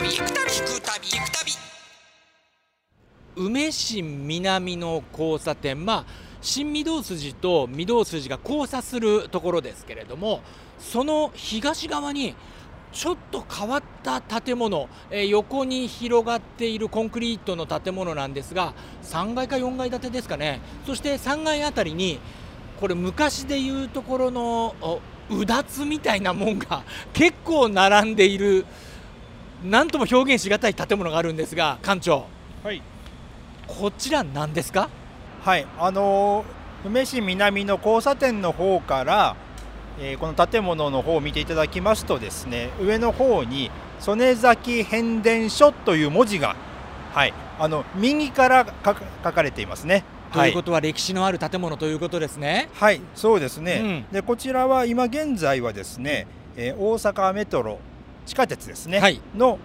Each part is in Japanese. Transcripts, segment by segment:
旅行く旅行く旅行く旅梅市南の交差点、まあ、新御堂筋と御堂筋が交差するところですけれどもその東側にちょっと変わった建物、え横に広がっているコンクリートの建物なんですが3階か4階建てですかね。そして3階あたりにこれ昔でいうところのうだつみたいなもんが結構並んでいる何とも表現しがたい建物があるんですが館長。はい、こちら何ですか？はい、あのー梅市南の交差点の方から、えーこの建物の方を見ていただきますとですね上の方に「曽根崎変電所」という文字が、はい、あの右から書か書かれていますね。ということは歴史のある建物ということですね。はい、そうですね、でこちらは今現在はですね、えー大阪メトロ地下鉄ですね、はい。の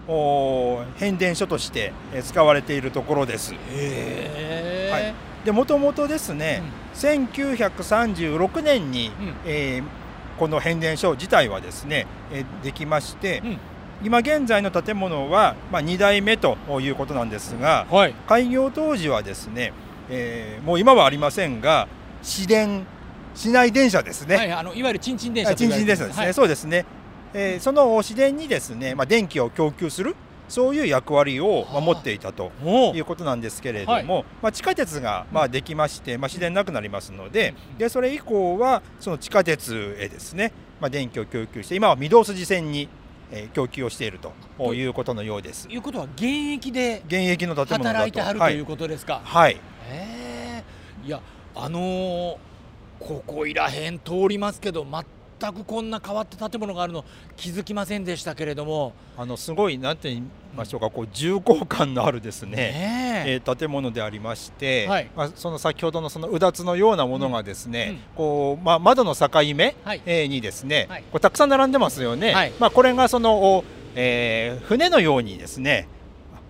変電所としてえー使われているところです。へはい。でもともとですね、1936年に、うん。えーこの変電所自体はですね、えーできまして、うん。今現在の建物は、まあ、2代目ということなんですがはい。開業当時はですね、えーもう今はありませんが市電市内電車ですね、はい、あのいわゆるチンチン電車あチンチン電車ですね、はい。そうですね、えーその市電にですね、まあ、電気を供給するそういう役割をまあ持っていたということなんですけれども、まあ、地下鉄がまあできまして、まあ、自然なくなりますのででそれ以降はその地下鉄へですね、まあ、電気を供給して今は御堂筋線に、えー供給をしているということのようです。いうことは現役で現役の建物働いてはるとい。うことですか？はい、へえ。いやあのーここいらへん通りますけど全くこんな変わった建物があるの気づきませんでしたけれども。あのすごいなんて言いましょうかこう重厚感のあるですねねえ。えー建物でありまして、はい。まあ、その先ほどのそのうだつのようなものがですね、うんうん。こうまあ、窓の境目、はい。えーにですね、はい。こうたくさん並んでますよね、はい。まあ、これがその、おえー船のようにですね、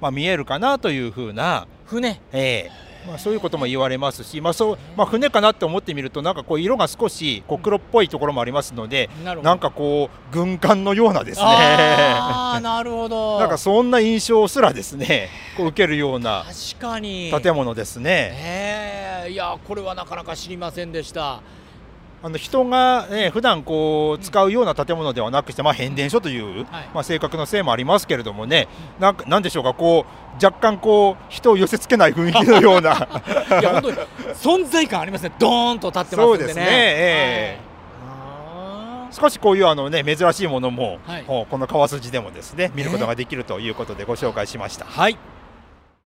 まあ、見えるかなというふうな、船。えーまあ、そういうことも言われますし、まあそうまあ、船かなって思ってみるとなんかこう色が少しこう黒っぽいところもありますので、なんかこう軍艦のようなですねああ なるほど。なんかそんな印象すらですねこう受けるような確かに。建物ですね。いやこれはなかなか知りませんでした。あの人が、ね、普段こう使うような建物ではなくして、まあ、変電所という、はい。まあ、性格のせいもありますけれどもね、なんかなんでしょうかこう若干こう人を寄せつけない雰囲気のような。いや本当に存在感ありますね。ドーンと立ってますんでね。そうですねえはい。あ少しこういうあの、ね、珍しいものも、はい。この川筋でもですね見ることができるということでご紹介しました。ーはい